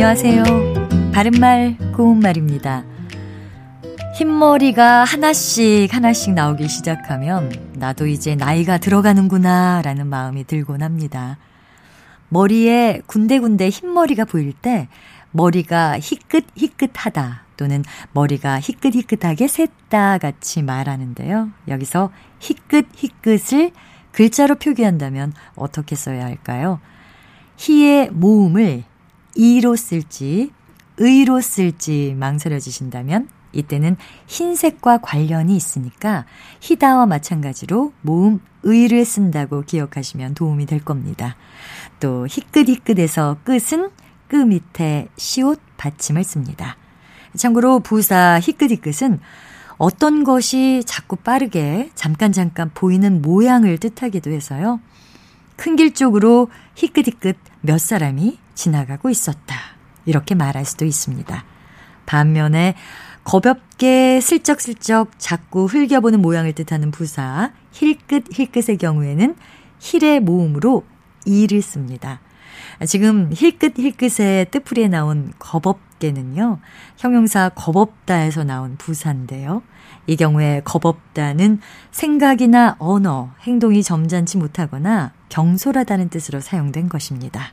안녕하세요. 바른말 고운말입니다. 흰머리가 하나씩 하나씩 나오기 시작하면 나도 이제 나이가 들어가는구나 라는 마음이 들곤 합니다. 머리에 군데군데 흰머리가 보일 때 머리가 희끗희끗하다 또는 머리가 희끗희끗하게 샜다 같이 말하는데요. 여기서 희끗희끗을 글자로 표기한다면 어떻게 써야 할까요? 희의 모음을 이로 쓸지 의로 쓸지 망설여지신다면 이때는 흰색과 관련이 있으니까 희다와 마찬가지로 모음 의를 쓴다고 기억하시면 도움이 될 겁니다. 또 희끗희끗에서 끝은 끄 밑에 시옷 받침을 씁니다. 참고로 부사 희끗희끗은 어떤 것이 자꾸 빠르게 잠깐 잠깐 보이는 모양을 뜻하기도 해서요. 큰 길 쪽으로 희끗희끗 몇 사람이 지나가고 있었다. 이렇게 말할 수도 있습니다. 반면에 거볍게 슬쩍슬쩍 자꾸 흘겨보는 모양을 뜻하는 부사 힐끗 힐끗의 경우에는 힐의 모음으로 이를 씁니다. 지금 힐끗 힐끗의 뜻풀이에 나온 겁없게는요. 형용사 겁없다에서 나온 부사인데요. 이 경우에 겁없다는 생각이나 언어, 행동이 점잖지 못하거나 경솔하다는 뜻으로 사용된 것입니다.